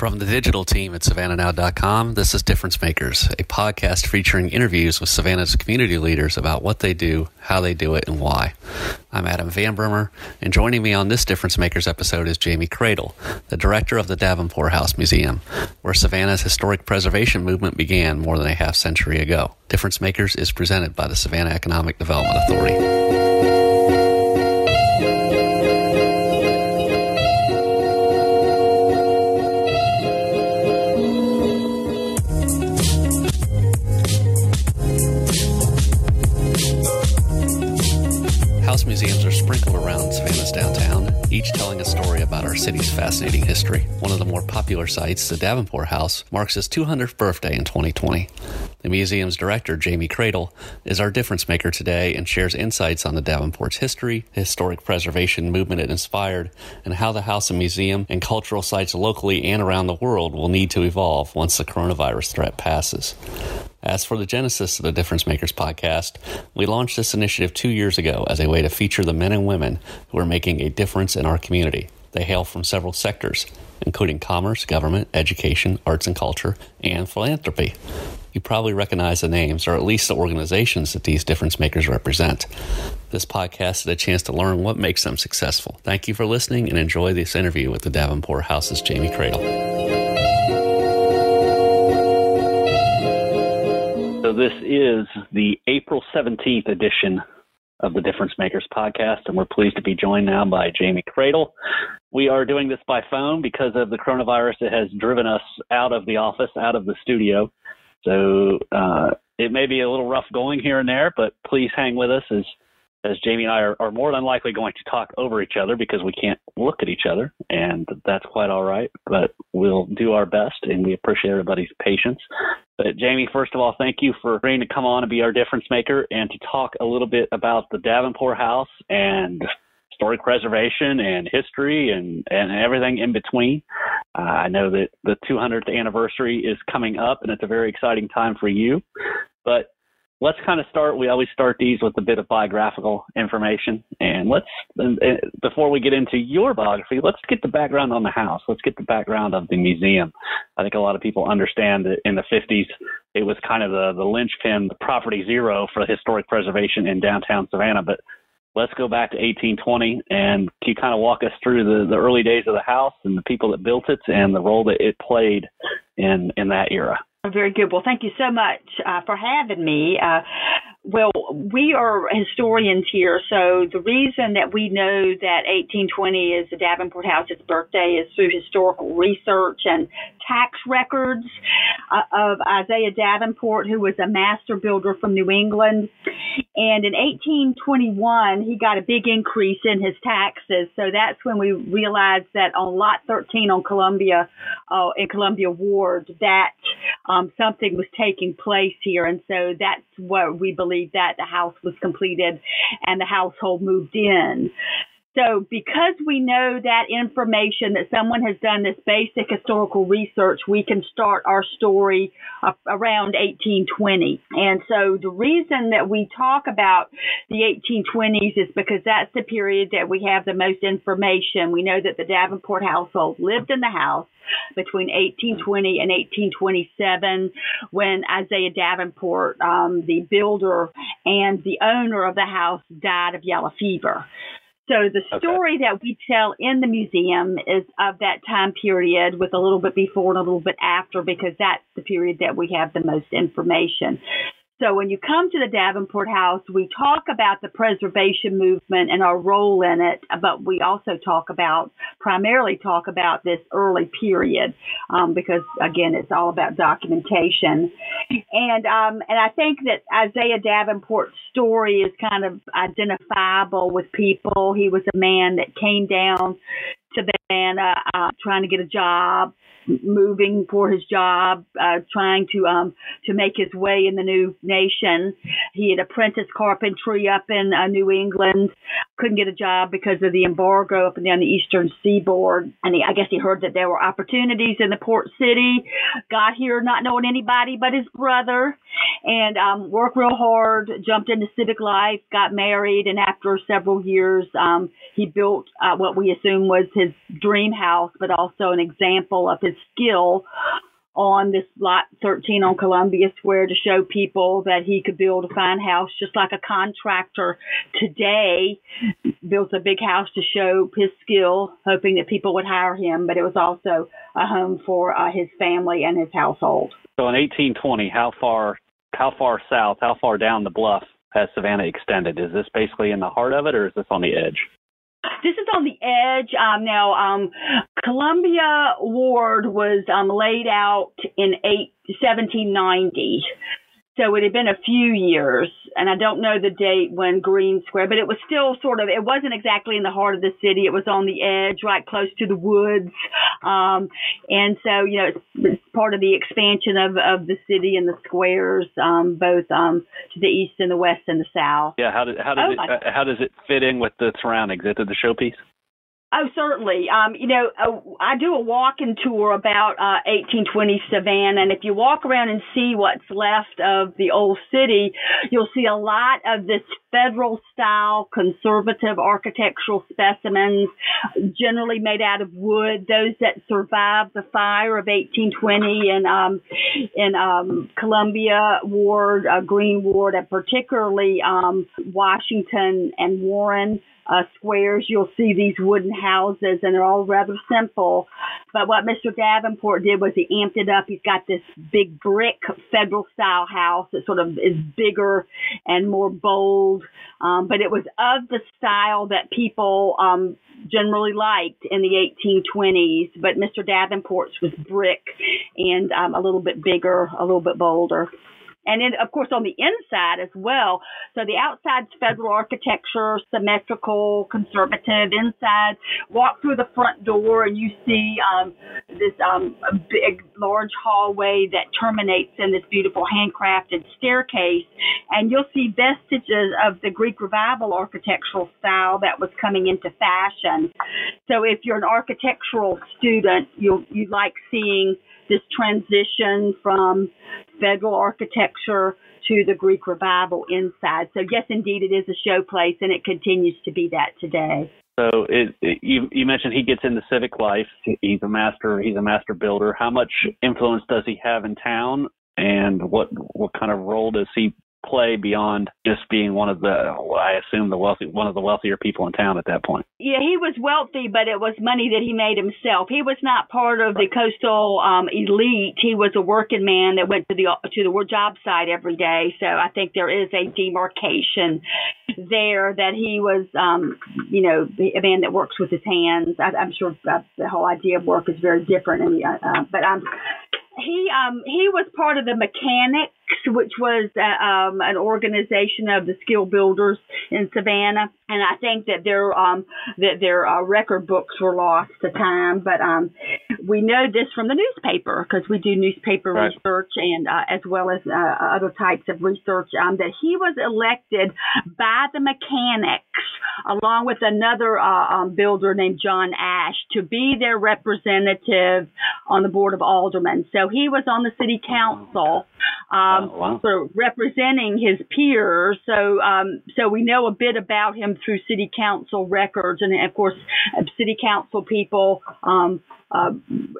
From the digital team at SavannahNow.com, this is Difference Makers, a podcast featuring interviews with Savannah's community leaders about what they do, how they do it, and why. I'm Adam Van Brimmer, and joining me on this Difference Makers episode is Jamie Credle, the director of the Davenport House Museum, where Savannah's historic preservation movement began more than a half century ago. Difference Makers is presented by the Savannah Economic Development Authority. Each telling a story about our city's fascinating history. One of the more popular sites, the Davenport House, marks its 200th birthday in 2020. The museum's director, Jamie Credle, is our difference maker today and shares insights on the Davenport's history, historic preservation movement it inspired, and how the house and museum and cultural sites locally and around the world will need to evolve once the coronavirus threat passes. As for the genesis of the Difference Makers podcast, we launched this initiative two years ago as a way to feature the men and women who are making a difference in our community. They hail from several sectors, including commerce, government, education, arts and culture, and philanthropy. You probably recognize the names, or at least the organizations that these difference makers represent. This podcast is a chance to learn what makes them successful. Thank you for listening and enjoy this interview with the Davenport House's Jamie Credle. So this is the April 17th edition of the Difference Makers podcast, and we're pleased to be joined now by Jamie Credle. We are doing this by phone because of the coronavirus. It has driven us out of the office, out of the studio. So uh, it may be a little rough going here and there, but please hang with us as as Jamie and I are, are more than likely going to talk over each other because we can't look at each other, and that's quite all right. But we'll do our best, and we appreciate everybody's patience. But Jamie, first of all, thank you for agreeing to come on and be our difference maker and to talk a little bit about the Davenport House and historic preservation and history and, and everything in between. Uh, I know that the 200th anniversary is coming up, and it's a very exciting time for you. But let's kind of start. We always start these with a bit of biographical information, and let's before we get into your biography, let's get the background on the house. Let's get the background of the museum. I think a lot of people understand that in the 50s, it was kind of the the linchpin, the property zero for historic preservation in downtown Savannah, but. Let's go back to 1820 and can you kind of walk us through the, the early days of the house and the people that built it and the role that it played in in that era. Very good. Well, thank you so much uh, for having me. Uh, well, we are historians here, so the reason that we know that 1820 is the Davenport House's birthday is through historical research and tax records uh, of Isaiah Davenport, who was a master builder from New England. And in 1821, he got a big increase in his taxes, so that's when we realized that on Lot 13 on Columbia, uh, in Columbia Ward, that um, something was taking place here, and so that's what we believe believe that the house was completed and the household moved in. So, because we know that information that someone has done this basic historical research, we can start our story around 1820. And so, the reason that we talk about the 1820s is because that's the period that we have the most information. We know that the Davenport household lived in the house between 1820 and 1827 when Isaiah Davenport, um, the builder and the owner of the house, died of yellow fever. So the story okay. that we tell in the museum is of that time period with a little bit before and a little bit after because that's the period that we have the most information. So when you come to the Davenport House, we talk about the preservation movement and our role in it, but we also talk about primarily talk about this early period um, because again, it's all about documentation. And um, and I think that Isaiah Davenport's story is kind of identifiable with people. He was a man that came down to Savannah uh, trying to get a job moving for his job, uh, trying to um, to make his way in the new nation. He had apprenticed carpentry up in uh, New England, couldn't get a job because of the embargo up and down the eastern seaboard. And he, I guess he heard that there were opportunities in the port city. Got here not knowing anybody but his brother, and um, worked real hard. Jumped into civic life, got married, and after several years, um, he built uh, what we assume was his dream house, but also an example of his skill on this lot 13 on Columbia Square to show people that he could build a fine house just like a contractor today built a big house to show his skill, hoping that people would hire him, but it was also a home for uh, his family and his household. So in 1820, how far how far south, how far down the bluff has Savannah extended? Is this basically in the heart of it or is this on the edge? This is on the edge. Um, now, um, Columbia Ward was um, laid out in eight, 1790. So it had been a few years, and I don't know the date when Green Square, but it was still sort of, it wasn't exactly in the heart of the city. It was on the edge, right close to the woods. Um, and so, you know, it's, it's part of the expansion of, of the city and the squares, um, both um, to the east and the west and the south. Yeah, how, did, how, does, oh, it, uh, how does it fit in with the surroundings? Is it the showpiece? Oh, certainly. Um, you know, uh, I do a walking tour about uh, 1820 Savannah, and if you walk around and see what's left of the old city, you'll see a lot of this federal style conservative architectural specimens, generally made out of wood. Those that survived the fire of 1820 in um, in um, Columbia Ward, uh, Green Ward, and particularly um, Washington and Warren uh, squares, you'll see these wooden houses, and they're all rather simple. But what Mr. Davenport did was he amped it up. He's got this big brick federal style house that sort of is bigger and more bold. Um, but it was of the style that people um, generally liked in the 1820s. But Mr. Davenport's was brick and um, a little bit bigger, a little bit bolder and then of course on the inside as well. So the outside's federal architecture, symmetrical, conservative. Inside, walk through the front door and you see um, this um, big, large hallway that terminates in this beautiful handcrafted staircase, and you'll see vestiges of the Greek Revival architectural style that was coming into fashion. So if you're an architectural student, you you like seeing this transition from federal architecture to the Greek revival inside. So yes, indeed, it is a showplace, and it continues to be that today. So it, it, you, you mentioned he gets into civic life. He's a master. He's a master builder. How much influence does he have in town, and what what kind of role does he play beyond just being one of the I assume the wealthy one of the wealthier people in town at that point. Yeah, he was wealthy, but it was money that he made himself. He was not part of the coastal um elite. He was a working man that went to the to the job site every day. So I think there is a demarcation there that he was um you know a man that works with his hands. I, I'm sure the whole idea of work is very different and uh, uh, but um he um he was part of the mechanics which was uh, um, an organization of the skill builders in Savannah, and I think that their um, that their uh, record books were lost to time. But um, we know this from the newspaper because we do newspaper right. research and uh, as well as uh, other types of research. Um, that he was elected by the mechanics along with another uh, um, builder named John Ash to be their representative on the board of aldermen. So he was on the city council um, oh, wow. sort of representing his peers. So, um, so we know a bit about him through city council records, and of course, city council people um, uh,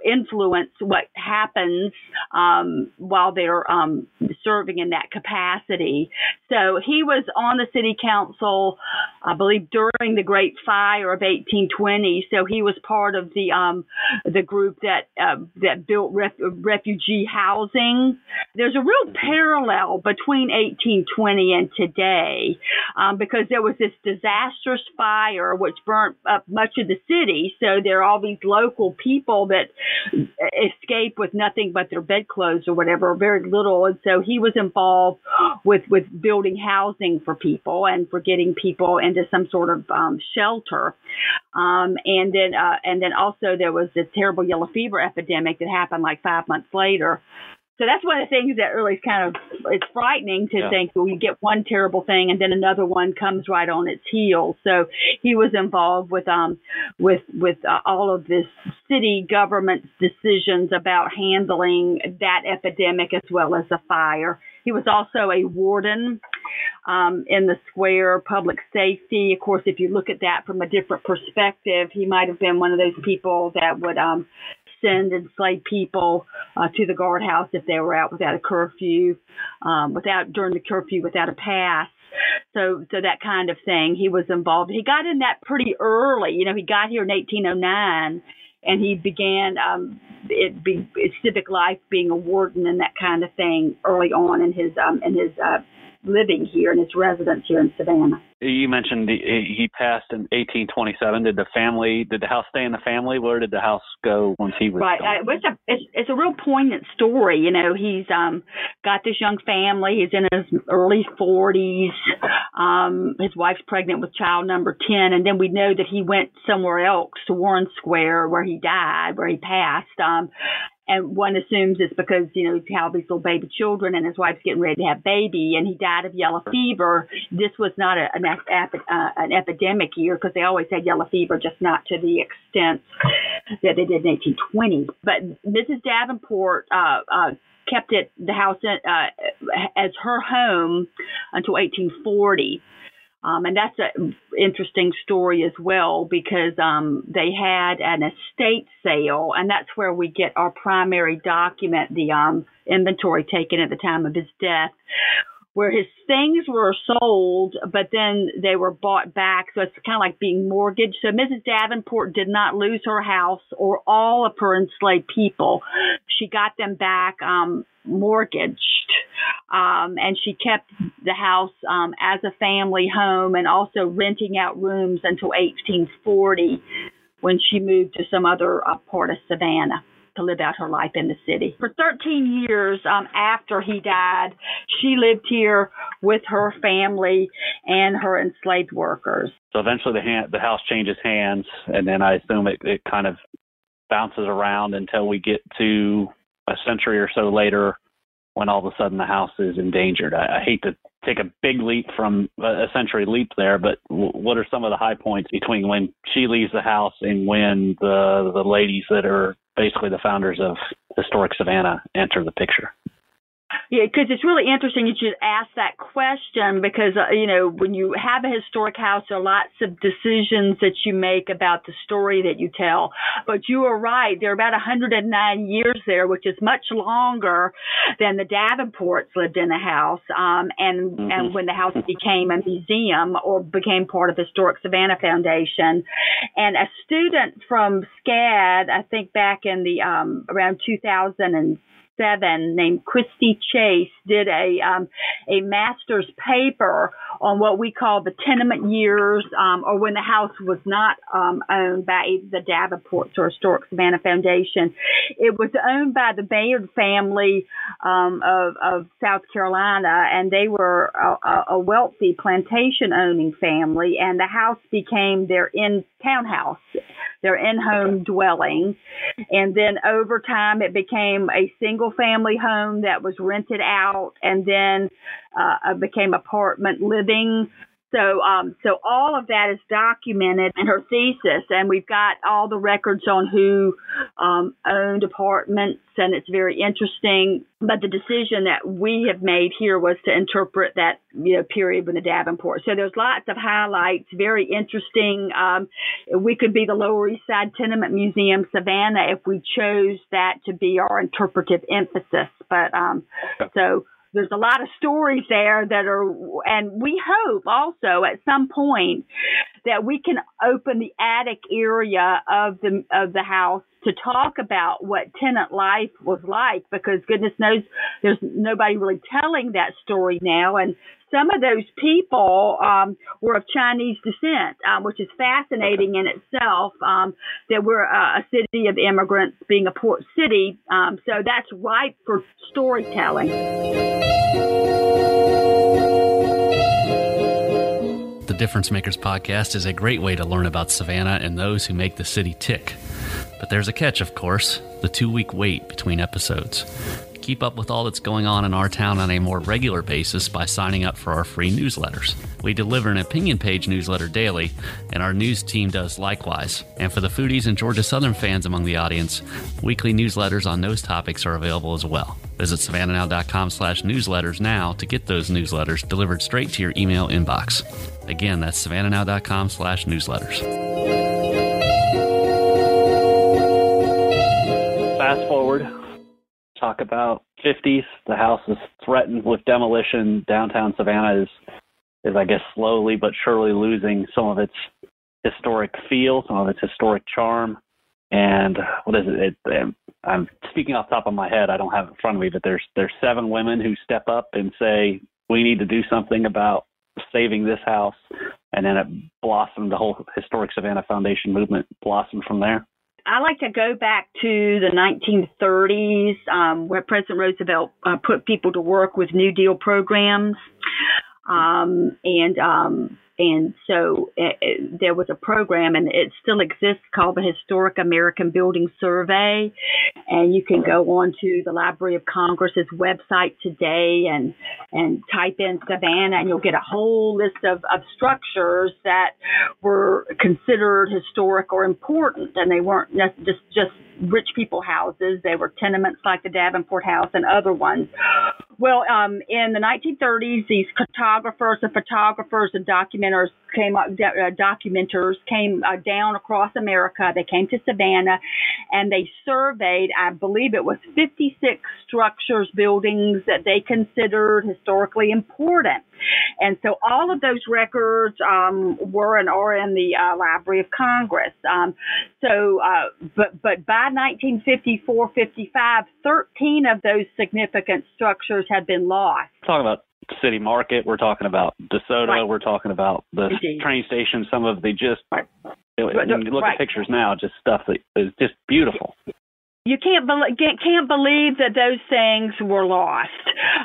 influence what happens um, while they're um, serving in that capacity. So he was on the city council, I believe, during the Great Fire of 1820. So he was part of the um, the group that uh, that built ref- refugee housing. There's a real parallel between 1820 and today um, because there was this disastrous fire which burnt up much of the city. So there are all these local people people that escape with nothing but their bedclothes or whatever, very little. And so he was involved with with building housing for people and for getting people into some sort of um, shelter. Um, and then, uh, and then also there was this terrible yellow fever epidemic that happened like five months later. So that's one of the things that really is kind of it's frightening to yeah. think well you get one terrible thing and then another one comes right on its heels. So he was involved with um with with uh, all of this city government's decisions about handling that epidemic as well as the fire. He was also a warden um, in the square, public safety. Of course, if you look at that from a different perspective, he might have been one of those people that would um, send enslaved people uh, to the guardhouse if they were out without a curfew, um, without during the curfew without a pass. So, so that kind of thing. He was involved. He got in that pretty early. You know, he got here in 1809, and he began um, it be civic life, being a warden and that kind of thing early on in his um, in his uh, living here and his residence here in Savannah. You mentioned he passed in 1827. Did the family, did the house stay in the family? Where did the house go once he was? Right, uh, it's a it's, it's a real poignant story. You know, he's um got this young family. He's in his early 40s. Um, his wife's pregnant with child number 10, and then we know that he went somewhere else to Warren Square where he died, where he passed. Um, and one assumes it's because you know these little baby children and his wife's getting ready to have baby and he died of yellow fever. This was not a, an, uh, an epidemic year because they always had yellow fever just not to the extent that they did in 1820 but mrs davenport uh, uh, kept it the house uh, as her home until 1840 um, and that's an interesting story as well because um, they had an estate sale, and that's where we get our primary document, the um, inventory taken at the time of his death, where his things were sold, but then they were bought back. So it's kind of like being mortgaged. So Mrs. Davenport did not lose her house or all of her enslaved people. She got them back um, mortgaged, um, and she kept the house um, as a family home and also renting out rooms until 1840 when she moved to some other uh, part of Savannah to live out her life in the city. For 13 years um, after he died, she lived here with her family and her enslaved workers. So eventually the, hand, the house changes hands, and then I assume it, it kind of bounces around until we get to a century or so later when all of a sudden the house is endangered. I, I hate to take a big leap from a century leap there, but w- what are some of the high points between when she leaves the house and when the the ladies that are basically the founders of historic Savannah enter the picture? Yeah, because it's really interesting you should ask that question because, uh, you know, when you have a historic house, there are lots of decisions that you make about the story that you tell. But you are right. There are about 109 years there, which is much longer than the Davenports lived in the house. Um, and, mm-hmm. and when the house became a museum or became part of Historic Savannah Foundation. And a student from SCAD, I think back in the, um, around 2000 seven named Christy Chase did a um, a master's paper on what we call the tenement years, um, or when the house was not um, owned by the Davenports or Historic Savannah Foundation. It was owned by the Bayard family um, of, of South Carolina, and they were a, a wealthy plantation owning family, and the house became their in townhouse, their in home dwelling. And then over time, it became a single family home that was rented out and then uh, became apartment living so, um, so all of that is documented in her thesis, and we've got all the records on who um, owned apartments, and it's very interesting. But the decision that we have made here was to interpret that you know period with the Davenport. So there's lots of highlights, very interesting. Um, we could be the Lower East Side Tenement Museum, Savannah, if we chose that to be our interpretive emphasis. But um, so there's a lot of stories there that are, and we hope also at some point that we can open the attic area of the of the house to talk about what tenant life was like because goodness knows there's nobody really telling that story now. And some of those people um, were of Chinese descent, um, which is fascinating in itself. Um, that we're a, a, city of immigrants, being a port city, um, so that's ripe for storytelling. The Difference Makers podcast is a great way to learn about Savannah and those who make the city tick. But there's a catch, of course the two week wait between episodes. Keep up with all that's going on in our town on a more regular basis by signing up for our free newsletters. We deliver an opinion page newsletter daily, and our news team does likewise. And for the foodies and Georgia Southern fans among the audience, weekly newsletters on those topics are available as well. Visit savannahnow.com slash newsletters now to get those newsletters delivered straight to your email inbox. Again, that's savannahnow.com slash newsletters. Fast forward, talk about 50s. The house is threatened with demolition. Downtown Savannah is, is I guess, slowly but surely losing some of its historic feel, some of its historic charm. And what is it? it I'm speaking off the top of my head. I don't have it in front of me, but there's there's seven women who step up and say we need to do something about saving this house, and then it blossomed. The whole historic Savannah Foundation movement blossomed from there. I like to go back to the 1930s, um, where President Roosevelt uh, put people to work with New Deal programs, um, and um, and so it, it, there was a program, and it still exists called the Historic American Building Survey. And you can go on to the Library of Congress's website today and and type in Savannah, and you'll get a whole list of, of structures that were considered historic or important, and they weren't just just rich people houses. They were tenements like the Davenport House and other ones. Well, um, in the 1930s, these cartographers and photographers and documenters came uh, documenters came uh, down across America. They came to Savannah, and they surveyed. I believe it was 56 structures, buildings that they considered historically important. And so all of those records um, were and are in the uh, Library of Congress. Um, so, uh, but but by 1954, 55, 13 of those significant structures had been lost. Talking about City Market, we're talking about DeSoto, right. we're talking about the Indeed. train station. Some of the just right. you look right. at pictures now, just stuff that is just beautiful you can't be- can't believe that those things were lost.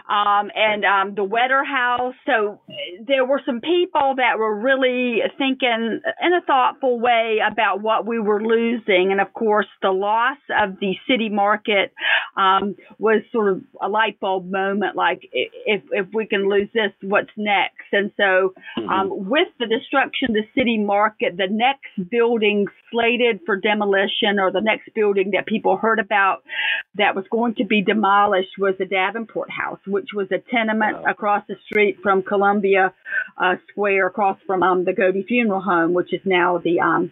Um, and um, the Wetter House. So there were some people that were really thinking in a thoughtful way about what we were losing, and of course, the loss of the city market um, was sort of a light bulb moment. Like if if we can lose this, what's next? And so, mm-hmm. um, with the destruction of the city market, the next building slated for demolition, or the next building that people heard about that was going to be demolished was the Davenport House, which was a tenement wow. across the street from Columbia uh, Square, across from um, the Goette Funeral Home, which is now the um,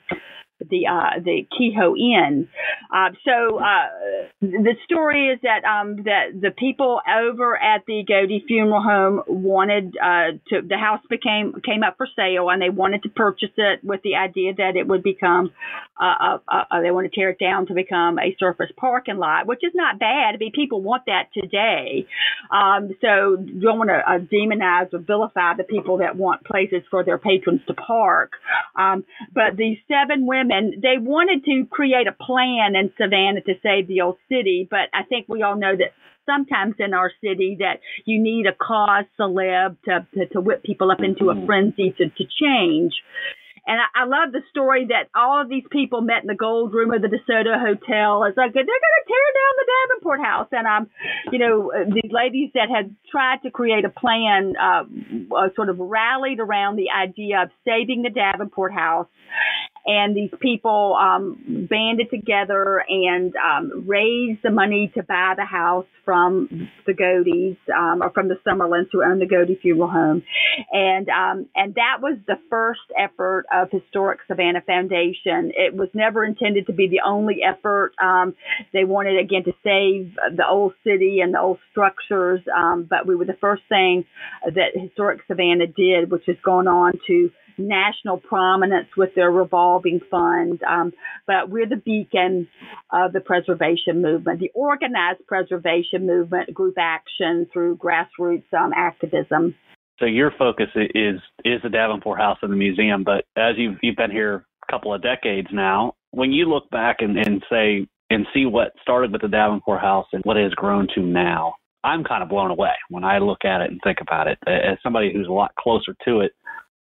the uh, the Kehoe Inn. Uh, so uh, the story is that um, that the people over at the Goette Funeral Home wanted uh, to the house became came up for sale and they wanted to purchase it with the idea that it would become uh, uh, they want to tear it down to become a surface parking lot, which is not bad. I mean, people want that today. Um, so don't want to demonize or vilify the people that want places for their patrons to park. Um, but these seven women and they wanted to create a plan in Savannah to save the old city, but I think we all know that sometimes in our city that you need a cause celeb to, to, to whip people up into a frenzy to, to change. And I, I love the story that all of these people met in the gold room of the DeSoto Hotel. It's like they're going to tear down the Davenport House, and um, you know, these ladies that had tried to create a plan, uh, uh, sort of rallied around the idea of saving the Davenport House and these people um, banded together and um, raised the money to buy the house from the Godeys um, or from the Summerlands who owned the Goette Funeral Home, and um, and that was the first effort of Historic Savannah Foundation. It was never intended to be the only effort. Um, they wanted again to save the old city and the old structures, um, but we were the first thing that Historic Savannah did, which has gone on to national prominence with their revolving fund. Um, but we're the beacon of the preservation movement, the organized preservation movement, group action through grassroots um, activism. So your focus is is the Davenport House and the museum, but as you've you've been here a couple of decades now, when you look back and, and say and see what started with the Davenport House and what it has grown to now, I'm kind of blown away when I look at it and think about it. As somebody who's a lot closer to it,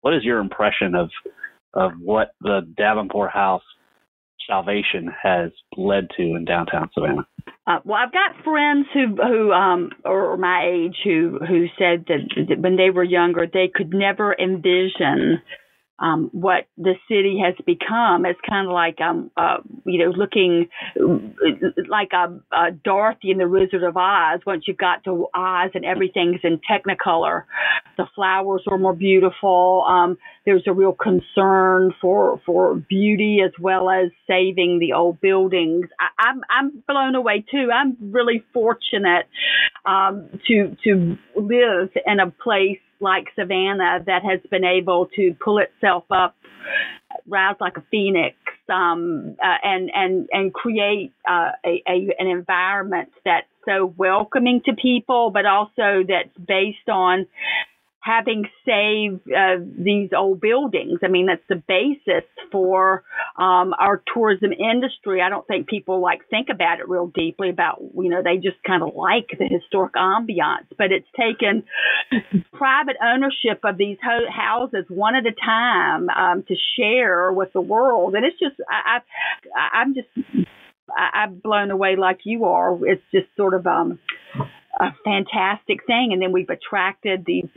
what is your impression of of what the Davenport House salvation has led to in downtown Savannah? Uh, well, I've got friends who who um are my age who who said that, that when they were younger they could never envision um, what the city has become. It's kind of like um, uh, you know looking like a, a Dorothy in the Wizard of Oz. Once you've got to Oz and everything's in Technicolor, the flowers are more beautiful. Um, there's a real concern for for beauty as well as saving the old buildings. I, I'm I'm blown away too. I'm really fortunate um, to to live in a place like Savannah that has been able to pull itself up, rise like a phoenix, um, uh, and and and create uh, a, a an environment that's so welcoming to people, but also that's based on having saved uh, these old buildings. I mean, that's the basis for um, our tourism industry. I don't think people like think about it real deeply about, you know, they just kind of like the historic ambiance, but it's taken private ownership of these ho- houses one at a time um, to share with the world. And it's just, I, I, I'm just, I, I'm blown away like you are. It's just sort of, um, a fantastic thing. And then we've attracted these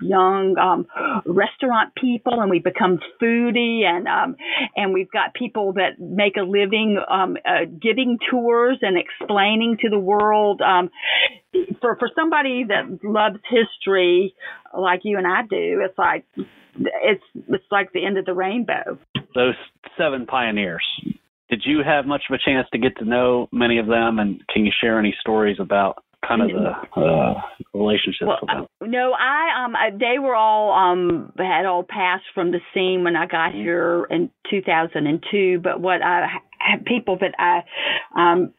young um, restaurant people, and we've become foodie, and um, and we've got people that make a living um, uh, giving tours and explaining to the world. Um, for for somebody that loves history like you and I do, it's like it's it's like the end of the rainbow. Those seven pioneers did you have much of a chance to get to know many of them and can you share any stories about kind of the uh, relationships well, with them? Uh, no, I um I, they were all um had all passed from the scene when I got mm-hmm. here in 2002. But what I people that I um,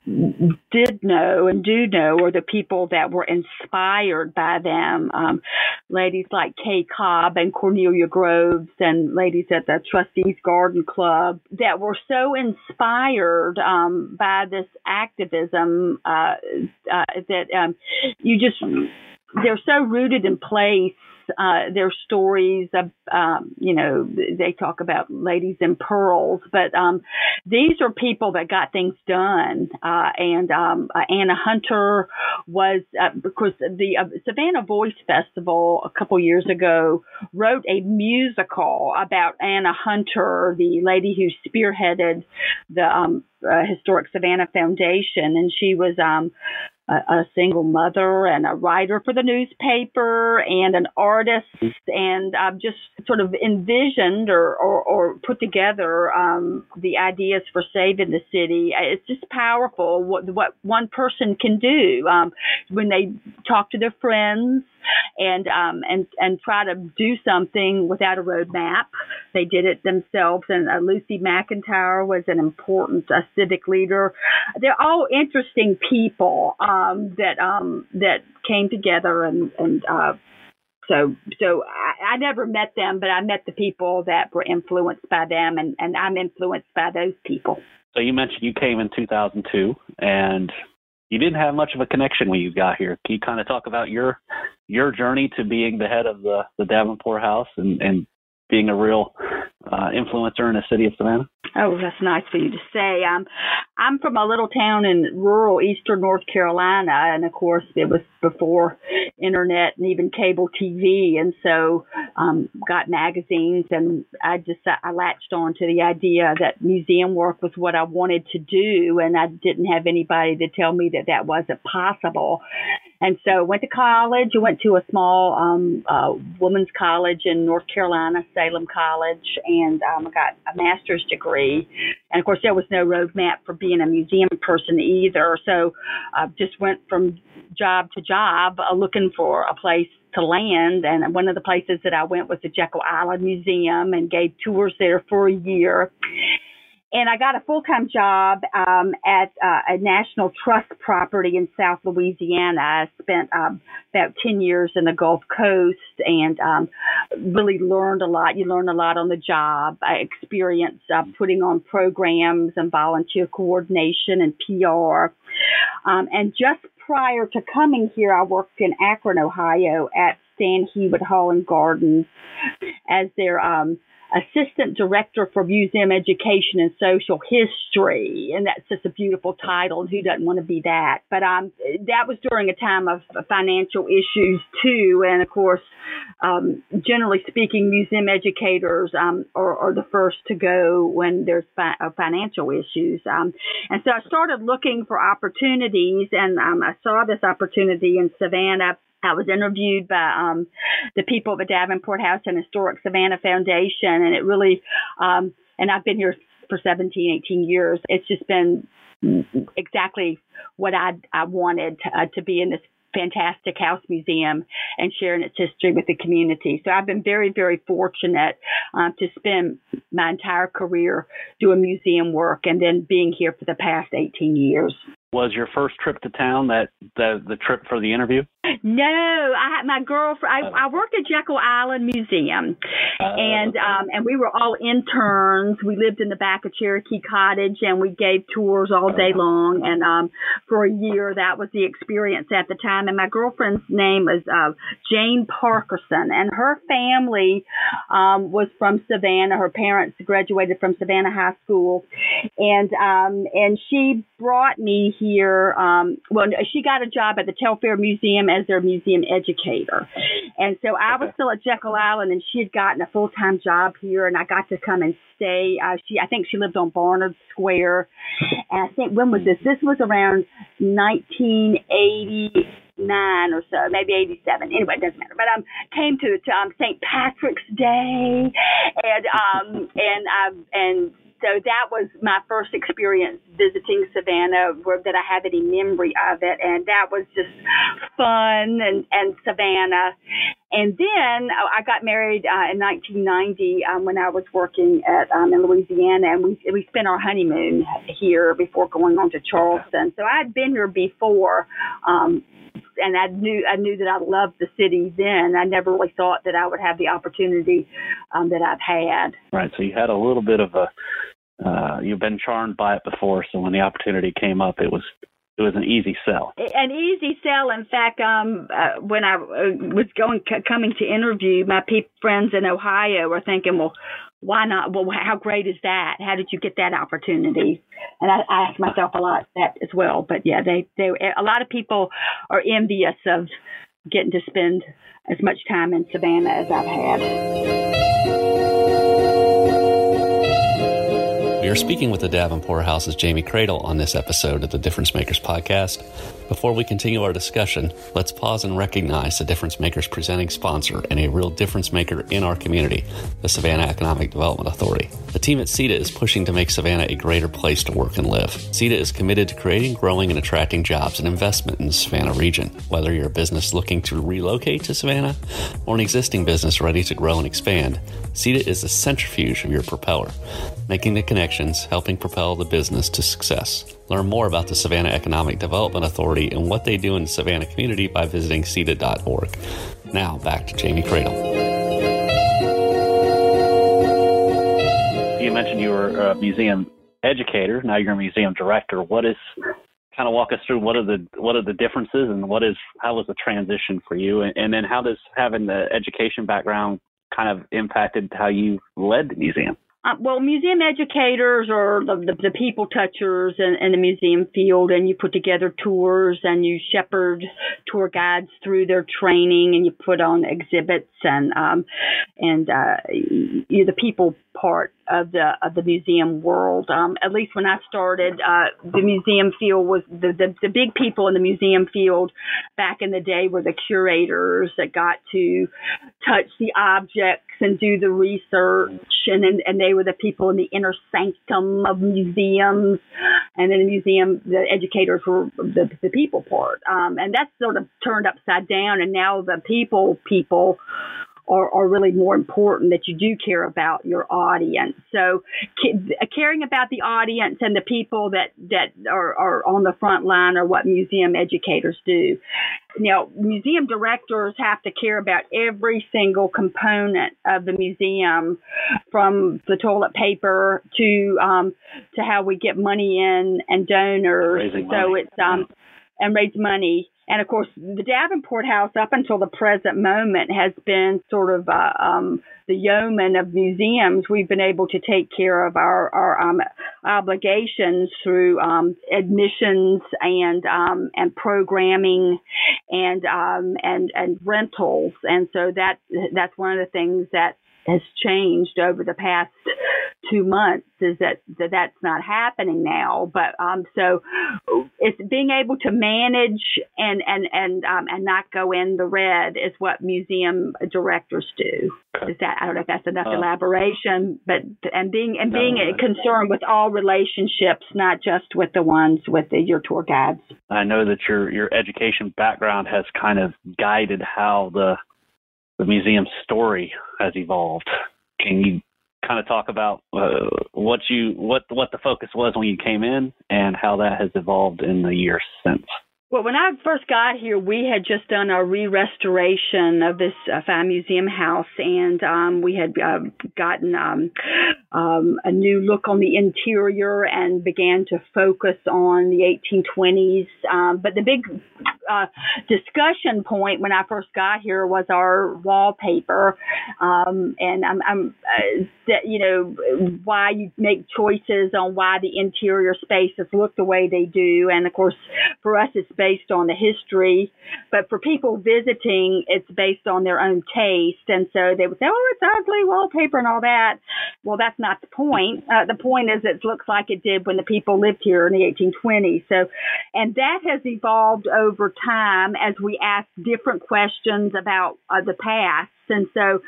did know and do know are the people that were inspired by them. Um, ladies like Kay Cobb and Cornelia Groves, and ladies at the Trustees Garden Club that were so inspired um, by this activism uh, uh, that um, you just they're so rooted in place uh, their stories of, um, you know, they talk about ladies in pearls, but um, these are people that got things done. Uh, and um, uh, Anna Hunter was, uh, because the uh, Savannah Voice Festival a couple years ago wrote a musical about Anna Hunter, the lady who spearheaded the um, uh, Historic Savannah Foundation, and she was um, a, a single mother and a writer for the newspaper and an artist and I've just sort of envisioned or, or, or put together um, the ideas for saving the city. It's just powerful what, what one person can do um, when they talk to their friends and um, and and try to do something without a roadmap. They did it themselves, and uh, Lucy McIntire was an important uh, civic leader. They're all interesting people um, that um, that came together and and. Uh, so, so I, I never met them, but I met the people that were influenced by them, and, and I'm influenced by those people. So you mentioned you came in 2002, and you didn't have much of a connection when you got here. Can you kind of talk about your your journey to being the head of the the Davenport House and and being a real uh, influencer in the city of Savannah? Oh, that's nice for you to say. Um, I'm from a little town in rural eastern North Carolina, and of course, it was before internet and even cable TV, and so um, got magazines, and I just I latched on to the idea that museum work was what I wanted to do, and I didn't have anybody to tell me that that wasn't possible. And so went to college. I went to a small um, uh, women's college in North Carolina, Salem College, and um, I got a master's degree. And of course, there was no roadmap for being a museum person either. So I uh, just went from job to job uh, looking for a place to land. And one of the places that I went was the Jekyll Island Museum and gave tours there for a year and I got a full time job um, at uh, a national trust property in South Louisiana. I spent um, about ten years in the Gulf Coast and um, really learned a lot. You learn a lot on the job. I experienced uh, putting on programs and volunteer coordination and PR. Um, and just prior to coming here, I worked in Akron, Ohio, at Stan Hywet Hall and Gardens as their um, assistant director for museum education and social history. And that's just a beautiful title and who doesn't want to be that? But um that was during a time of financial issues too. And of course um generally speaking museum educators um are, are the first to go when there's fi- uh, financial issues. Um and so I started looking for opportunities and um I saw this opportunity in Savannah I was interviewed by um, the people of the Davenport House and Historic Savannah Foundation, and it really, um, and I've been here for 17, 18 years. It's just been exactly what I I wanted to, uh, to be in this fantastic house museum and sharing its history with the community. So I've been very, very fortunate um, to spend my entire career doing museum work and then being here for the past 18 years was your first trip to town that the the trip for the interview? No, I had my girlfriend. I, I worked at Jekyll Island Museum, uh, and um, and we were all interns. We lived in the back of Cherokee Cottage, and we gave tours all day long. And um, for a year, that was the experience at the time. And my girlfriend's name is uh, Jane Parkerson, and her family um, was from Savannah. Her parents graduated from Savannah High School, and um, and she brought me here. Um, well, she got a job at the Telfair Museum as their museum educator. And so I was still at Jekyll Island and she had gotten a full time job here and I got to come and stay. Uh, she, I think she lived on Barnard Square. And I think, when was this? This was around 1980 nine or so, maybe eighty seven. Anyway, it doesn't matter. But um, came to, to um St. Patrick's Day, and um and um and so that was my first experience visiting Savannah, where that I have any memory of it, and that was just fun and and Savannah. And then uh, I got married uh, in 1990 um, when I was working at um, in Louisiana, and we we spent our honeymoon here before going on to Charleston. So I had been here before. Um, and I knew I knew that I loved the city then. I never really thought that I would have the opportunity um, that I've had. Right. So you had a little bit of a uh, you've been charmed by it before. So when the opportunity came up, it was it was an easy sell. An easy sell. In fact, um, uh, when I uh, was going c- coming to interview, my pe- friends in Ohio were thinking, well, why not? Well, how great is that? How did you get that opportunity? And I, I asked myself a lot that as well. But yeah, they they a lot of people are envious of getting to spend as much time in Savannah as I've had. We are speaking with the Davenport House's Jamie Credle on this episode of the Difference Makers podcast. Before we continue our discussion, let's pause and recognize the Difference Makers presenting sponsor and a real difference maker in our community, the Savannah Economic Development Authority. The team at SEDA is pushing to make Savannah a greater place to work and live. SEDA is committed to creating, growing, and attracting jobs and investment in the Savannah region. Whether you're a business looking to relocate to Savannah or an existing business ready to grow and expand, SEDA is the centrifuge of your propeller, making the connections, helping propel the business to success. Learn more about the Savannah Economic Development Authority and what they do in the Savannah community by visiting SEDA.org. Now, back to Jamie Credle. You mentioned you were a museum educator. Now you're a museum director. What is kind of walk us through what are the what are the differences and what is how was the transition for you and, and then how does having the education background kind of impacted how you led the museum? Uh, well, museum educators are the, the, the people touchers in, in, the museum field, and you put together tours and you shepherd tour guides through their training, and you put on exhibits and um, and uh, you're the people part of the of the museum world. Um, at least when I started, uh, the museum field was the, the the big people in the museum field back in the day were the curators that got to touch the objects and do the research, and and, and they were the people in the inner sanctum of museums, and in the museum the educators were the the people part, um, and that's sort of turned upside down, and now the people people are, are really more important that you do care about your audience. So caring about the audience and the people that, that are, are on the front line are what museum educators do. Now, museum directors have to care about every single component of the museum, from the toilet paper to um, to how we get money in and donors. Raising so money. it's um, and raise money and of course, the Davenport House, up until the present moment, has been sort of uh, um, the yeoman of museums. We've been able to take care of our, our um, obligations through um, admissions and um, and programming and um, and and rentals, and so that that's one of the things that has changed over the past two months is that, that that's not happening now. But um, so it's being able to manage and and and um, and not go in the red is what museum directors do. Is that I don't know if that's enough uh, elaboration, but and being and being no, concerned with all relationships, not just with the ones with the, your tour guides. I know that your your education background has kind of guided how the the museum story has evolved. Can you kind of talk about uh, what you what what the focus was when you came in and how that has evolved in the years since? Well, when I first got here, we had just done a re-restoration of this uh, fine museum house, and um, we had uh, gotten um, um, a new look on the interior and began to focus on the 1820s. Um, but the big uh, discussion point when I first got here was our wallpaper, um, and I'm, I'm uh, you know why you make choices on why the interior spaces look the way they do, and of course for us it's based on the history, but for people visiting, it's based on their own taste. And so they would say, oh, it's ugly wallpaper and all that. Well, that's not the point. Uh, the point is it looks like it did when the people lived here in the 1820s. So, and that has evolved over time as we ask different questions about uh, the past. And so,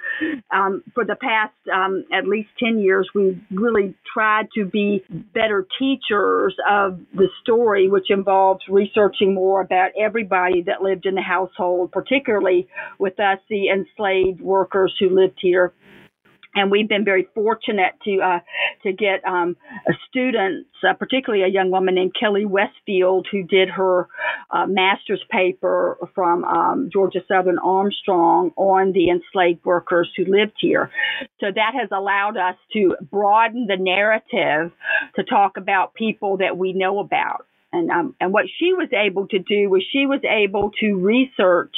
um, for the past um, at least 10 years, we've really tried to be better teachers of the story, which involves researching more about everybody that lived in the household, particularly with us, the enslaved workers who lived here and we've been very fortunate to uh, to get um, students, uh, particularly a young woman named Kelly Westfield, who did her uh, master's paper from um, Georgia Southern Armstrong on the enslaved workers who lived here. So that has allowed us to broaden the narrative to talk about people that we know about. And um, and what she was able to do was she was able to research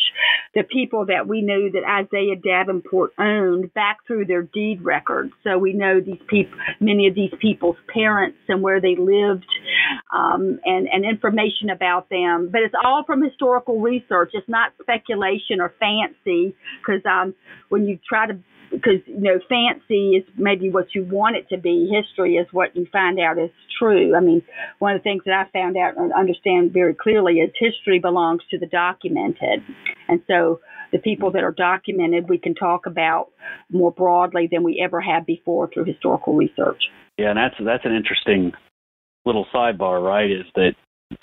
the people that we knew that Isaiah Davenport owned back through their deed records. So we know these people, many of these people's parents and where they lived, um, and and information about them. But it's all from historical research. It's not speculation or fancy because um, when you try to because you know fancy is maybe what you want it to be. History is what you find out is true. I mean one of the things that i found out and understand very clearly is history belongs to the documented. And so the people that are documented we can talk about more broadly than we ever have before through historical research. Yeah and that's that's an interesting little sidebar right is that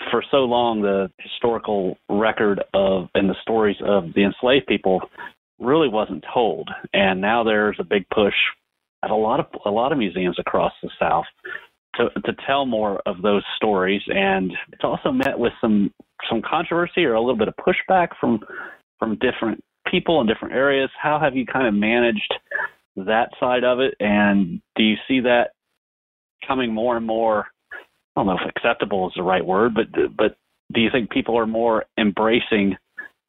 for so long the historical record of and the stories of the enslaved people really wasn't told. And now there's a big push at a lot of a lot of museums across the South to to tell more of those stories. And it's also met with some some controversy or a little bit of pushback from from different people in different areas. How have you kind of managed that side of it? And do you see that coming more and more? I don't know if acceptable is the right word, but but do you think people are more embracing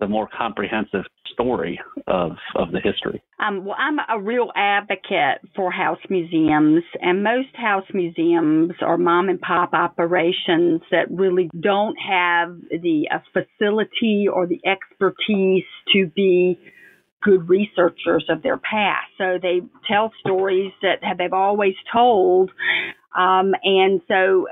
the more comprehensive story of of the history. Um, well, I'm a real advocate for house museums, and most house museums are mom and pop operations that really don't have the uh, facility or the expertise to be good researchers of their past. So they tell stories that have, they've always told, um, and so,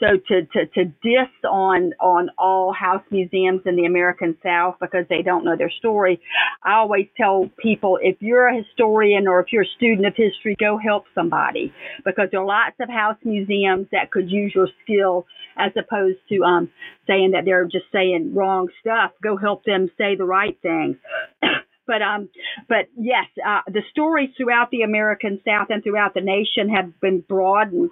so to, to, to diss on, on all house museums in the American South because they don't know their story, I always tell people if you're a historian or if you're a student of history, go help somebody because there are lots of house museums that could use your skill as opposed to, um, saying that they're just saying wrong stuff. Go help them say the right things. But um, but yes, uh, the stories throughout the American South and throughout the nation have been broadened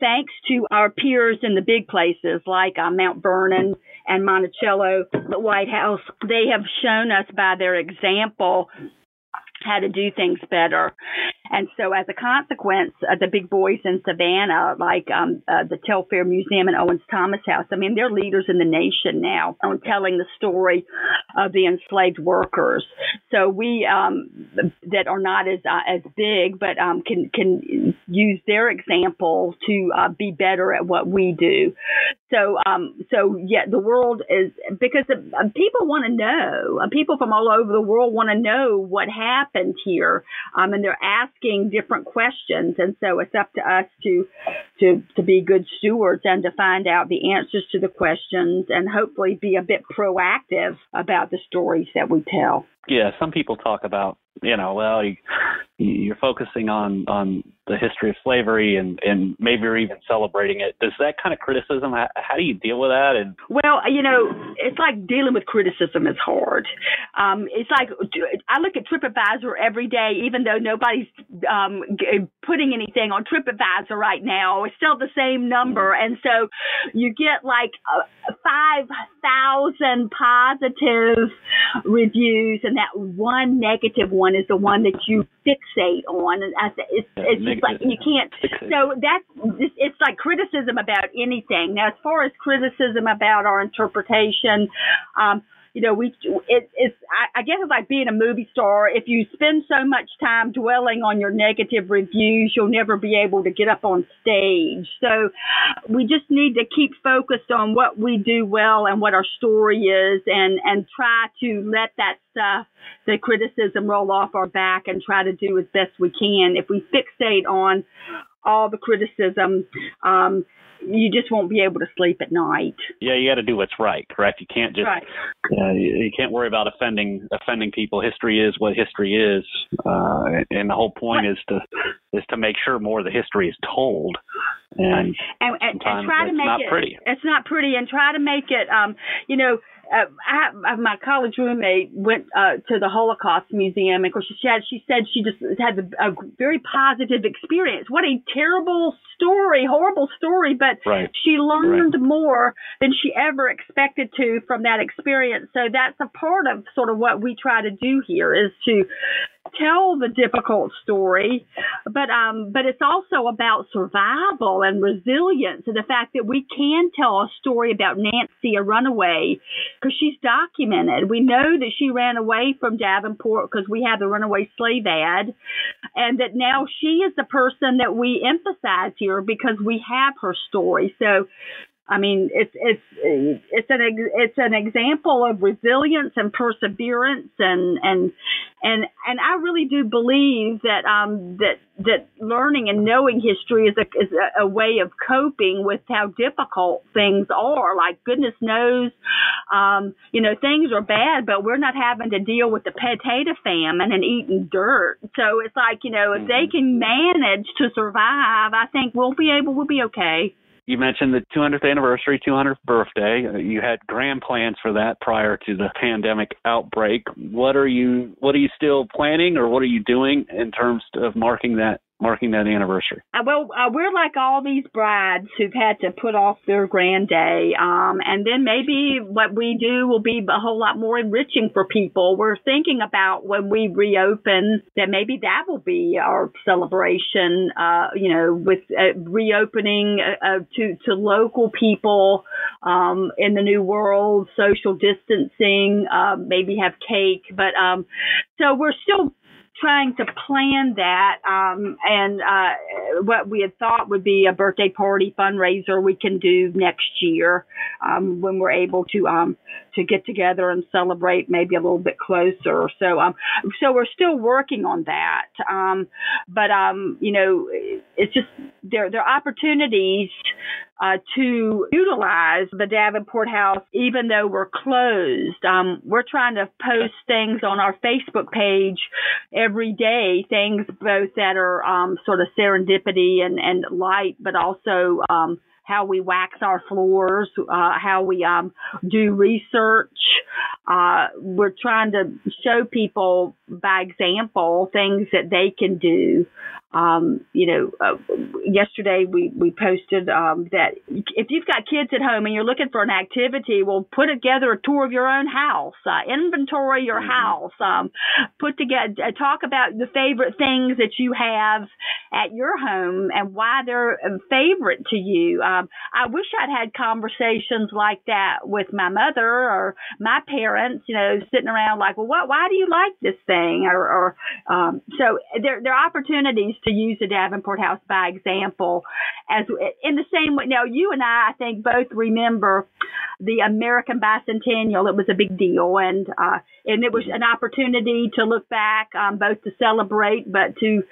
thanks to our peers in the big places like uh, Mount Vernon and Monticello, the White House. They have shown us by their example how to do things better. And so as a consequence, uh, the big boys in Savannah, like um, uh, the Telfair Museum and Owens Thomas House, I mean, they're leaders in the nation now on telling the story of the enslaved workers. So we um, that are not as uh, as big, but um, can can use their example to uh, be better at what we do. So, um, so yeah, the world is because uh, people want to know. Uh, people from all over the world want to know what happened here, um, and they're asking different questions. And so it's up to us to to to be good stewards and to find out the answers to the questions, and hopefully be a bit proactive about the stories that we tell. Yeah, some people talk about you know, well, you, you're focusing on on the history of slavery and and maybe you're even celebrating it. Does that kind of criticism? How, how do you deal with that? And well, you know, it's like dealing with criticism is hard. Um, it's like I look at TripAdvisor every day, even though nobody's um, putting anything on TripAdvisor right now. It's still the same number, and so you get like uh, five thousand positive reviews, and that one negative one is the one that you fixate on, and I, it's, it's just like you can't. So that's it's like criticism about anything. Now, as far as criticism about our interpretation, um, you know, we it, it's I, I guess it's like being a movie star. If you spend so much time dwelling on your negative reviews, you'll never be able to get up on stage. So we just need to keep focused on what we do well and what our story is, and and try to let that stuff, the criticism, roll off our back, and try to do as best we can. If we fixate on all the criticism, um, you just won't be able to sleep at night. Yeah, you got to do what's right, correct? You can't just right. uh, you, you, can't worry about offending offending people. History is what history is, uh, and the whole point is to is to make sure more of the history is told. And, and, and, and try to make it pretty. It's not pretty, and try to make it. Um, you know, uh, I, uh, my college roommate went uh, to the Holocaust Museum, and of course, she had she said she just had a, a very positive experience. What a terrible story, horrible story, but right. she learned right. more than she ever expected to from that experience. So that's a part of sort of what we try to do here is to tell the difficult story, but um, but it's also about survival and resilience, and the fact that we can tell a story about Nancy, a runaway, because she's documented. We know that she ran away from Davenport because we have the runaway slave ad, and that now she is the person that we emphasize here because we have her story. So I mean, it's it's it's an it's an example of resilience and perseverance, and and and and I really do believe that um that that learning and knowing history is a is a, way of coping with how difficult things are. Like goodness knows, um, you know, things are bad, but we're not having to deal with the potato famine and eating dirt. So it's like you know, if they can manage to survive, I think we'll be able we'll be okay you mentioned the 200th anniversary, 200th birthday. Uh, you had grand plans for that prior to the pandemic outbreak. What are you What are you still planning, or what are you doing in terms of marking that marking that anniversary? Uh, well, uh, we're like all these brides who've had to put off their grand day, um, and then maybe what we do will be a whole lot more enriching for people. We're thinking about when we reopen that maybe that will be our celebration. Uh, you know, with uh, reopening uh, to to local people um, in the new world, social distancing, maybe have cake, but um, so we're still trying to plan that um, and uh, what we had thought would be a birthday party fundraiser we can do next year um, when we're able to um, to get together and celebrate maybe a little bit closer. So um, so we're still working on that. Um, but um, you know, it's just there there are opportunities uh, to utilize the Davenport House, even though we're closed. Um, we're trying to post things on our Facebook page every day, things both that are um, sort of serendipity and, and light, but also um, how we wax our floors, uh, how we um, do research. Uh, we're trying to show people by example things that they can do um, you know, uh, yesterday we, we posted um, that if you've got kids at home and you're looking for an activity, well, put together a tour of your own house, uh, inventory your mm-hmm. house, um, put together, uh, talk about the favorite things that you have at your home and why they're a favorite to you. Um, I wish I'd had conversations like that with my mother or my parents, you know, sitting around like, well, what, why do you like this thing? Or, or um, so there, there are opportunities to use the Davenport House by example as in the same way. Now, you and I, I think both remember the American Bicentennial. It was a big deal and, uh, and it was an opportunity to look back, um, both to celebrate, but to,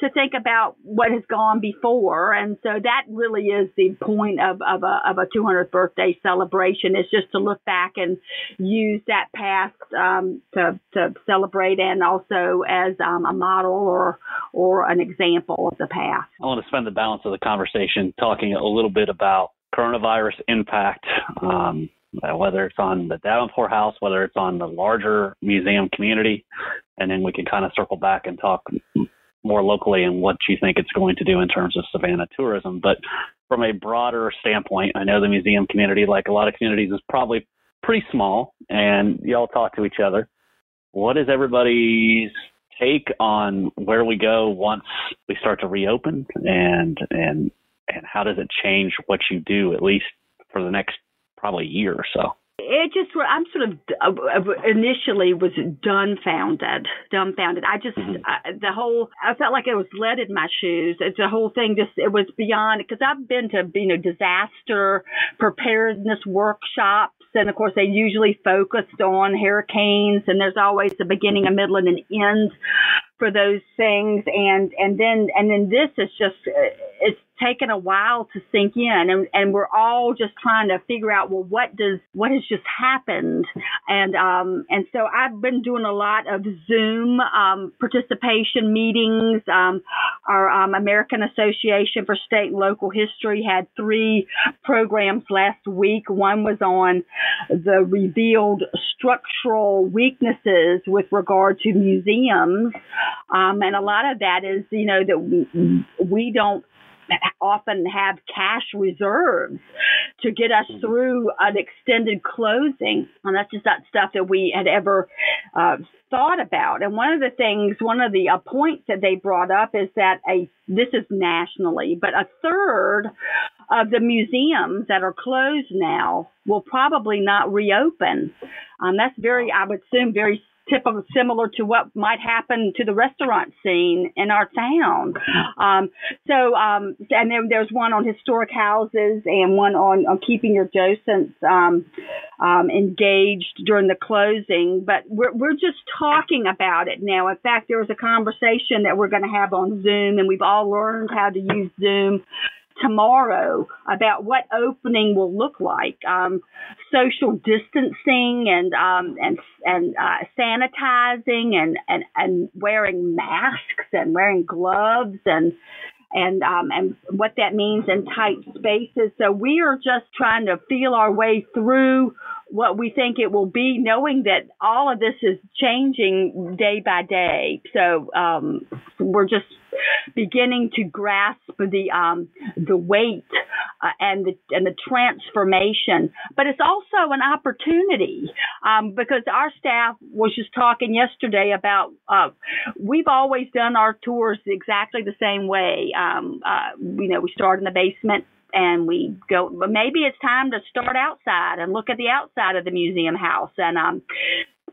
to think about what has gone before. And so that really is the point of, of a, of a 200th birthday celebration is just to look back and use that past, um, to, to celebrate and also as, um, a model or, or an example of the past. I want to spend the balance of the conversation talking a little bit about coronavirus impact, um, whether it's on the Davenport House, whether it's on the larger museum community, and then we can kind of circle back and talk more locally and what you think it's going to do in terms of Savannah tourism. But from a broader standpoint, I know the museum community, like a lot of communities, is probably pretty small, and y'all talk to each other. What is everybody's take on where we go once we start to reopen and and and how does it change what you do at least for the next probably year or so? It just i'm sort of uh, initially was dumbfounded dumbfounded. I just mm-hmm. I, the whole i felt like it was lead in my shoes. It's the whole thing just it was beyond because i've been to you know disaster preparedness workshops and of course they usually focused on hurricanes and there's always a beginning a middle and an end for those things. And and then and then this is just uh, it's taken a while to sink in and and we're all just trying to figure out well what does what has just happened? And um and so I've been doing a lot of Zoom um participation meetings. Um our um, American Association for State and Local History had three programs last week. One was on the revealed structural weaknesses with regard to museums. Um and a lot of that is you know that we, we don't often have cash reserves to get us mm-hmm. through an extended closing. And that's just not stuff that we had ever uh, thought about. And one of the things, one of the uh, points that they brought up is that a this is nationally, but a third of the museums that are closed now will probably not reopen. Um, that's very, I would assume, very typical, similar to what might happen to the restaurant scene in our town. Um, so, um, and then there's one on historic houses and one on, on keeping your docents um, um, engaged during the closing. But we're, we're just talking about it now. In fact, there was a conversation that we're going to have on Zoom, and we've all learned how to use Zoom tomorrow about what opening will look like. Um, social distancing and um, and and uh, sanitizing and, and and wearing masks and wearing gloves and and um, and what that means in tight spaces. So we are just trying to feel our way through what we think it will be, knowing that all of this is changing day by day. So um, we're just beginning to grasp the um, the weight uh, and the and the transformation. But it's also an opportunity um, because our staff was just talking yesterday about uh, we've always done our tours exactly the same way. Um, uh, you know, we start in the basement and we go but maybe it's time to start outside and look at the outside of the museum house and um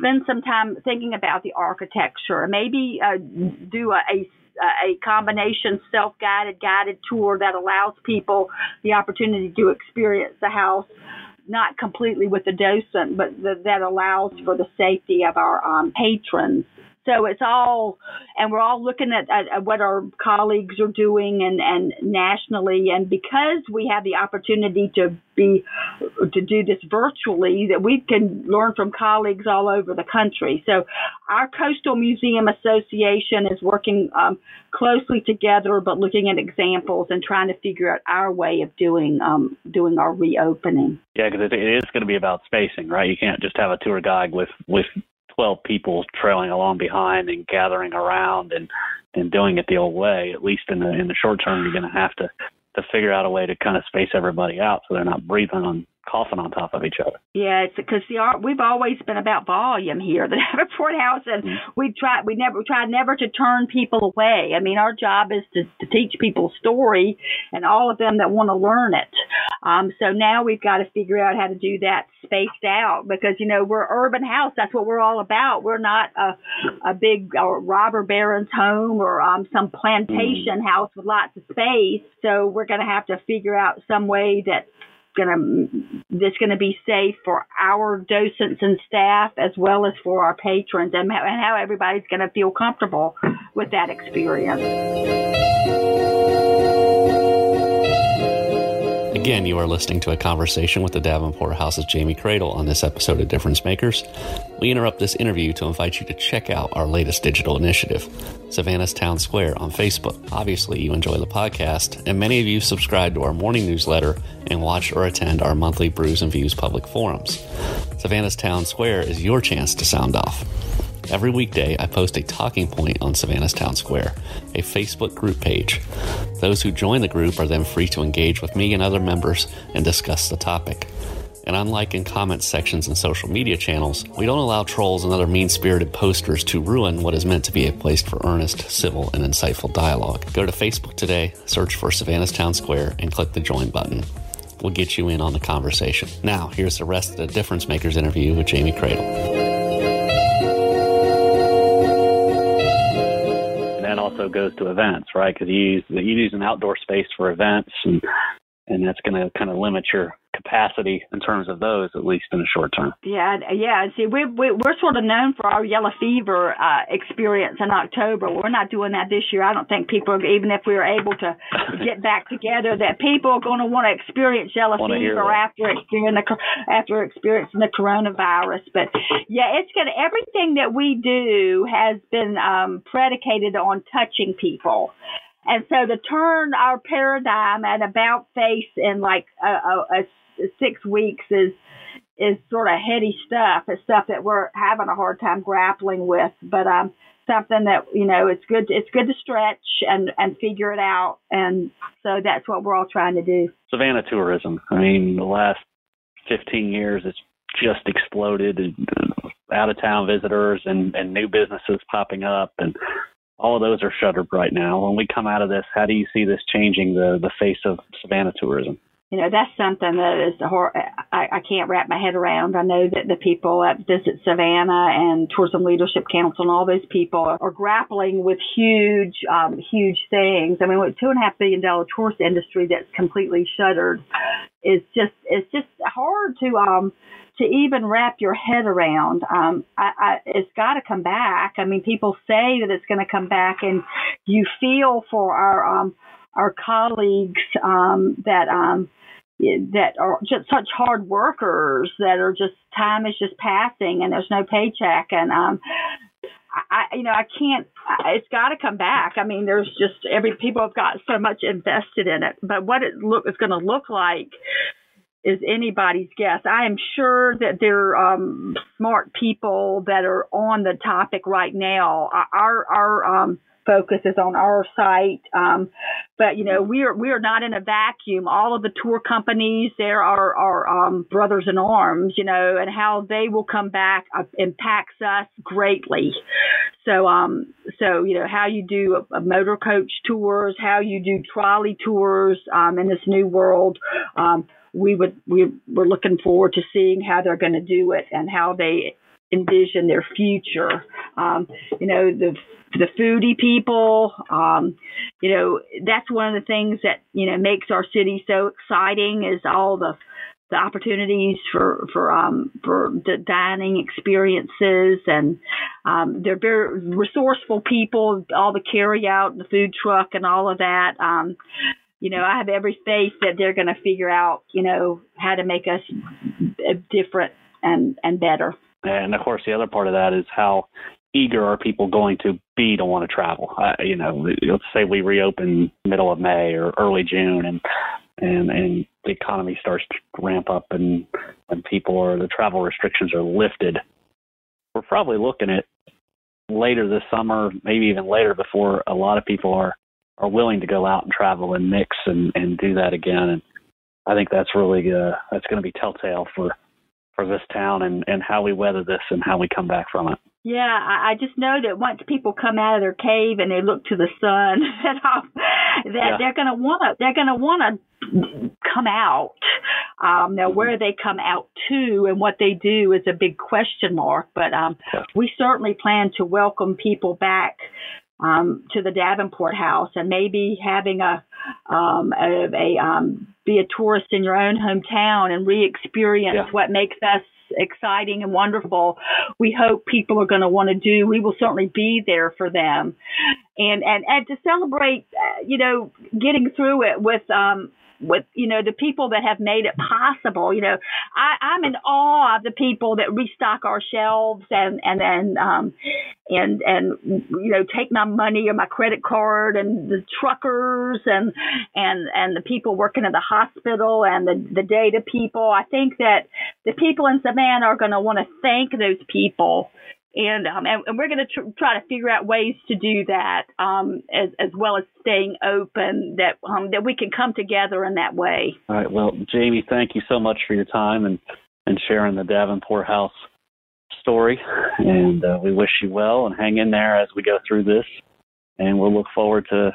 spend some time thinking about the architecture. Maybe uh, do a, a a combination self-guided guided tour that allows people the opportunity to experience the house not completely with the docent but the, that allows for the safety of our um, patrons so it's all, and we're all looking at, at, at, what our colleagues are doing and, and nationally. And because we have the opportunity to be, to do this virtually, that we can learn from colleagues all over the country. So our Coastal Museum Association is working um, closely together, but looking at examples and trying to figure out our way of doing, um, doing our reopening. Yeah, because it, is going to be about spacing, right? You can't just have a tour guide with, with 12 people trailing along behind and gathering around and and doing it the old way. At least in the in the short term, you're going to have to to figure out a way to kind of space everybody out so they're not breathing on coughing on top of each other. Yeah, it's because the art we've always been about volume here, the Davenport House, and mm-hmm. we try we never we try never to turn people away. I mean, our job is to, to teach people story, and all of them that want to learn it. Um, so now we've got to figure out how to do that spaced out because you know we're urban house. That's what we're all about. We're not a a big uh, robber baron's home or um, some plantation mm-hmm. house with lots of space. So we're going to have to figure out some way that gonna gonna be safe for our docents and staff as well as for our patrons and how, and how everybody's gonna feel comfortable with that experience. Again, you are listening to a conversation with the Davenport House's Jamie Credle on this episode of Difference Makers. We interrupt this interview to invite you to check out our latest digital initiative, Savannah's Town Square on Facebook. Obviously, you enjoy the podcast, and many of you subscribe to our morning newsletter and watch or attend our monthly Brews and Views public forums. Savannah's Town Square is your chance to sound off. Every weekday, I post a talking point on Savannah's Town Square, a Facebook group page. Those who join the group are then free to engage with me and other members and discuss the topic. And unlike in comment sections and social media channels, we don't allow trolls and other mean spirited posters to ruin what is meant to be a place for earnest, civil, and insightful dialogue. Go to Facebook today, search for Savannah's Town Square, and click the join button. We'll get you in on the conversation. Now, here's the rest of the Difference Makers interview with Jamie Credle. Also goes to events, right? Because you use you use an outdoor space for events, and and that's going to kind of limit your capacity in terms of those, at least in the short term. Yeah, yeah. See, we, we we're sort of known for our yellow fever uh, experience in October. We're not doing that this year. I don't think people, even if we were able to get back together, that people are going to want to experience yellow fever after experiencing the after experiencing the coronavirus. But yeah, it's going everything that we do has been um, predicated on touching people. And so to turn our paradigm at about face in like a, a, a six weeks is is sort of heady stuff. It's stuff that we're having a hard time grappling with, but um, something that you know it's good. To, it's good to stretch and and figure it out, and so that's what we're all trying to do. Savannah tourism. I mean, the last 15 years, it's just exploded. Out of town visitors and and new businesses popping up, and all of those are shuttered right now. When we come out of this, how do you see this changing the the face of Savannah tourism? You know that's something that is hor- I, I can't wrap my head around. I know that the people at Visit Savannah and Tourism Leadership Council and all those people are, grappling with huge, um, huge things. I mean, with two and a half billion dollar tourist industry that's completely shuttered, is just it's just hard to um to even wrap your head around. Um, I, I, it's got to come back. I mean, people say that it's going to come back, and you feel for our um our colleagues um, that um, that are just such hard workers that are just time is just passing and there's no paycheck and um I you know I can't it's got to come back. I mean there's just every people have got so much invested in it. But what it look is going to look like is anybody's guess. I am sure that there are um, smart people that are on the topic right now. Our our um, focus is on our site. Um, but you know, we are we are not in a vacuum. All of the tour companies there are are um, brothers in arms, you know, and how they will come back uh, impacts us greatly. So um so you know how you do a, a motor coach tours, how you do trolley tours um, in this new world. Um, we would we we're looking forward to seeing how they're going to do it and how they envision their future. Um, you know, the the foodie people. Um, you know, that's one of the things that you know makes our city so exciting is all the the opportunities for for um, for the dining experiences, and um, they're very resourceful people. All the carry out, the food truck, and all of that. Um, you know, I have every faith that they're going to figure out, you know, how to make us different and and better. And of course, the other part of that is how eager are people going to be to want to travel? Uh, you know, let's say we reopen middle of May or early June, and and and the economy starts to ramp up, and and people or the travel restrictions are lifted. we're probably looking at later this summer, maybe even later, before a lot of people are are willing to go out and travel and mix and and do that again. And I think that's really uh, that's going to be telltale for for this town and and how we weather this and how we come back from it. Yeah, I, I just know that once people come out of their cave and they look to the sun, that, um, yeah. they're gonna wanna they're gonna wanna come out. Um, now, where they come out to and what they do is a big question mark. But um, yeah. we certainly plan to welcome people back um, to the Davenport House and maybe having a, um, a, a um, be a tourist in your own hometown and re-experience yeah. what makes us exciting and wonderful. We hope people are going to want to do. We will certainly be there for them, and and and to celebrate, uh, you know, getting through it with um with you know the people that have made it possible. You know, I, I'm in awe of the people that restock our shelves and and then um, and and you know take my money or my credit card and the truckers and and and the people working at the hospital and the the data people. I think that the people in Savannah are going to want to thank those people and um, and, and, we're going to tr- try to figure out ways to do that um, as as well as staying open that um, that we can come together in that way. All right. Well, Jamie, thank you so much for your time and and sharing the Davenport House story. And uh, we wish you well and hang in there as we go through this. And we'll look forward to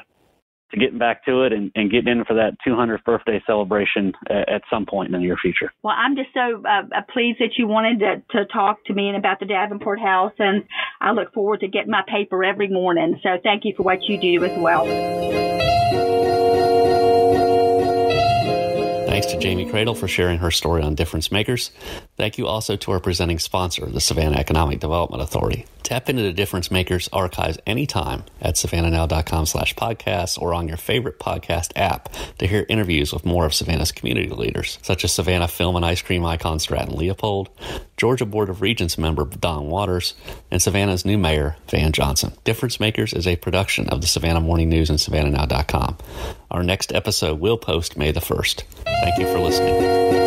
to getting back to it and, and getting in for that 200th birthday celebration at, at some point in the near future. Well, I'm just so uh, uh, pleased that you wanted to, to talk to me and about the Davenport House, and I look forward to getting my paper every morning. So thank you for what you do as well. Thanks to Jamie Credle for sharing her story on Difference Makers. Thank you also to our presenting sponsor, the Savannah Economic Development Authority. Tap into the Difference Makers archives anytime at savannahnow.com slash podcasts or on your favorite podcast app to hear interviews with more of Savannah's community leaders, such as Savannah film and ice cream icon Stratton Leopold, Georgia Board of Regents member Don Waters, and Savannah's new mayor, Van Johnson. Difference Makers is a production of the Savannah Morning News and savannahnow.com. Our next episode will post May the 1st. Thank you for listening.